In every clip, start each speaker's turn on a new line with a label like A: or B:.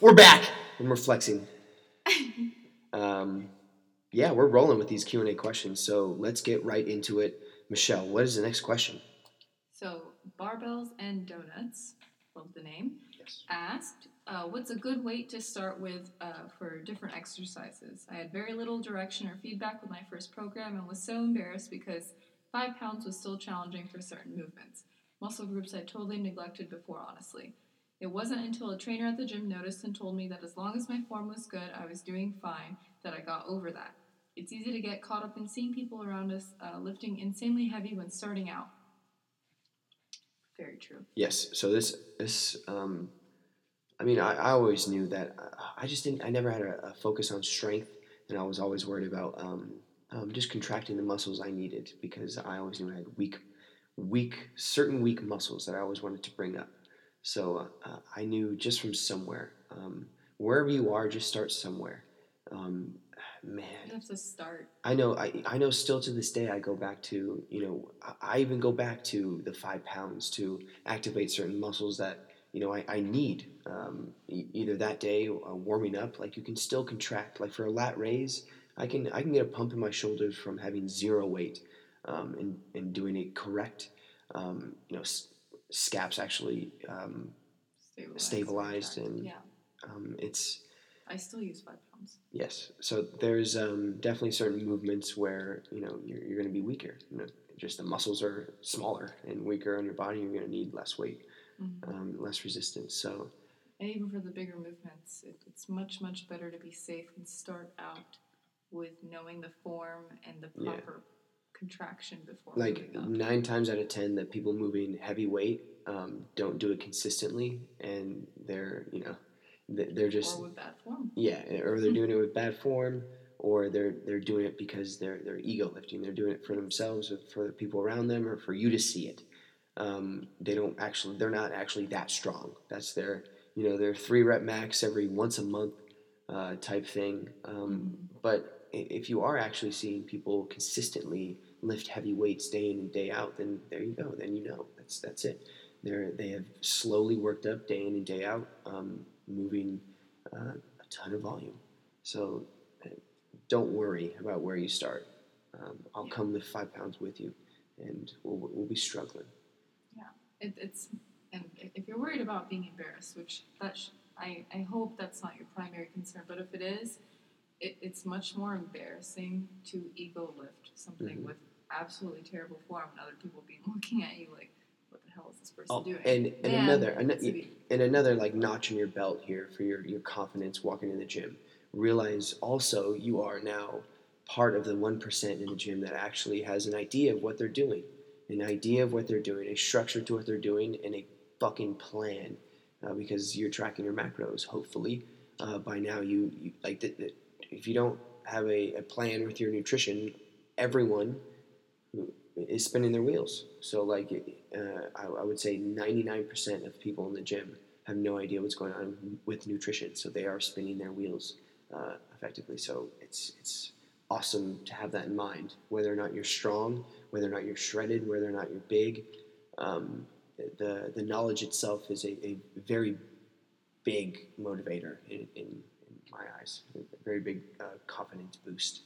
A: we're back and we're flexing. um, yeah, we're rolling with these Q and A questions. So let's get right into it. Michelle, what is the next question?
B: So, Barbells and Donuts, love the name,
A: Yes.
B: asked, uh, What's a good weight to start with uh, for different exercises? I had very little direction or feedback with my first program and was so embarrassed because five pounds was still challenging for certain movements. Muscle groups I totally neglected before, honestly. It wasn't until a trainer at the gym noticed and told me that as long as my form was good, I was doing fine, that I got over that. It's easy to get caught up in seeing people around us uh, lifting insanely heavy when starting out. Very true.
A: Yes. So this this um, I mean I, I always knew that I, I just didn't I never had a, a focus on strength and I was always worried about um, um, just contracting the muscles I needed because I always knew I had weak weak certain weak muscles that I always wanted to bring up. So uh, I knew just from somewhere um, wherever you are, just start somewhere. Um, man,
B: You have to start.
A: I know. I, I know. Still to this day, I go back to you know. I, I even go back to the five pounds to activate certain muscles that you know I, I need. Um, e- either that day, uh, warming up, like you can still contract. Like for a lat raise, I can I can get a pump in my shoulders from having zero weight um, and and doing it correct. Um, you know, scaps actually. Um,
B: Stabilized.
A: Stabilized and-
B: yeah.
A: um, it's
B: I still use five pounds.
A: Yes. So there's um, definitely certain movements where you know you're, you're going to be weaker. You know, just the muscles are smaller and weaker on your body. You're going to need less weight,
B: Mhm.
A: um, less resistance. So
B: And even for the bigger movements, it, it's much much better to be safe and start out with knowing the form and the
A: Yeah.
B: Contraction before
A: like nine times out of ten, that people moving heavy weight um, don't do it consistently, and they're you know they- they're just
B: or with bad form.
A: Yeah, or they're doing it with bad form, or they're they're doing it because they're they're ego lifting. They're doing it for themselves, or for the people around them, or for you to see it. Um, they don't actually. They're not actually that strong. That's their you know their three rep max every once a month uh, type thing. Um, but if you are actually seeing people consistently lift heavy weights day in and day out, then there you go. Then you know that's that's it. They're they have slowly worked up day in and day out, um, moving uh, a ton of volume. So uh, don't worry about where you start. Um, I'll
B: Yeah.
A: come lift five pounds with you, and we'll, we'll be struggling.
B: Yeah, it, it's and if you're worried about being embarrassed, which that sh- I I hope that's not your primary concern, but if it is, it, it's much more embarrassing to ego lift something
A: Mhm.
B: with absolutely terrible form and other people being looking at you like, what the hell is this person
A: Oh,
B: doing?
A: and and another
B: be-
A: and another like notch in your belt here for your your confidence walking in the gym. Realize also you are now part of the one percent in the gym that actually has an idea of what they're doing, an idea of what they're doing, a structure to what they're doing, and a fucking plan. Uh, because you're tracking your macros. Hopefully, uh, by now you, you like the, the, if you don't have a, a plan with your nutrition, everyone is spinning their wheels. So like uh, I, I would say 99% of people in the gym have no idea what's going on with nutrition. So they are spinning their wheels uh, effectively. So it's it's awesome to have that in mind. Whether or not you're strong, whether or not you're shredded, whether or not you're big, um, the the knowledge itself is a, a very big motivator in, in, my eyes. A very big uh, confidence boost.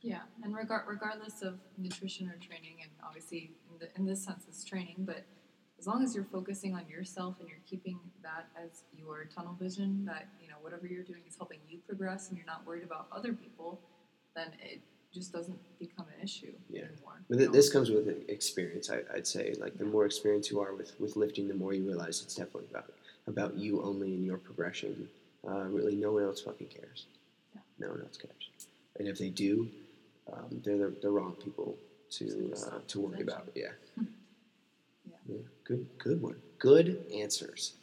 B: Yeah, and regard regardless of nutrition or training, and obviously in, the, in this sense it's training, but as long as you're focusing on yourself and you're keeping that as your tunnel vision, that you know whatever you're doing is helping you progress, and you're not worried about other people, then it just doesn't become an issue
A: Yeah.
B: anymore.
A: But th- this comes with experience. I, I'd say, like the more experience you are with, with lifting, the more you realize it's definitely about about you only and your progression. Uh, really, no one else fucking cares.
B: Yeah.
A: No one else cares. And if they do, um, they're the, the wrong people to uh, to worry about. Yeah.
B: Yeah.
A: yeah. Good. Good one. Good answers.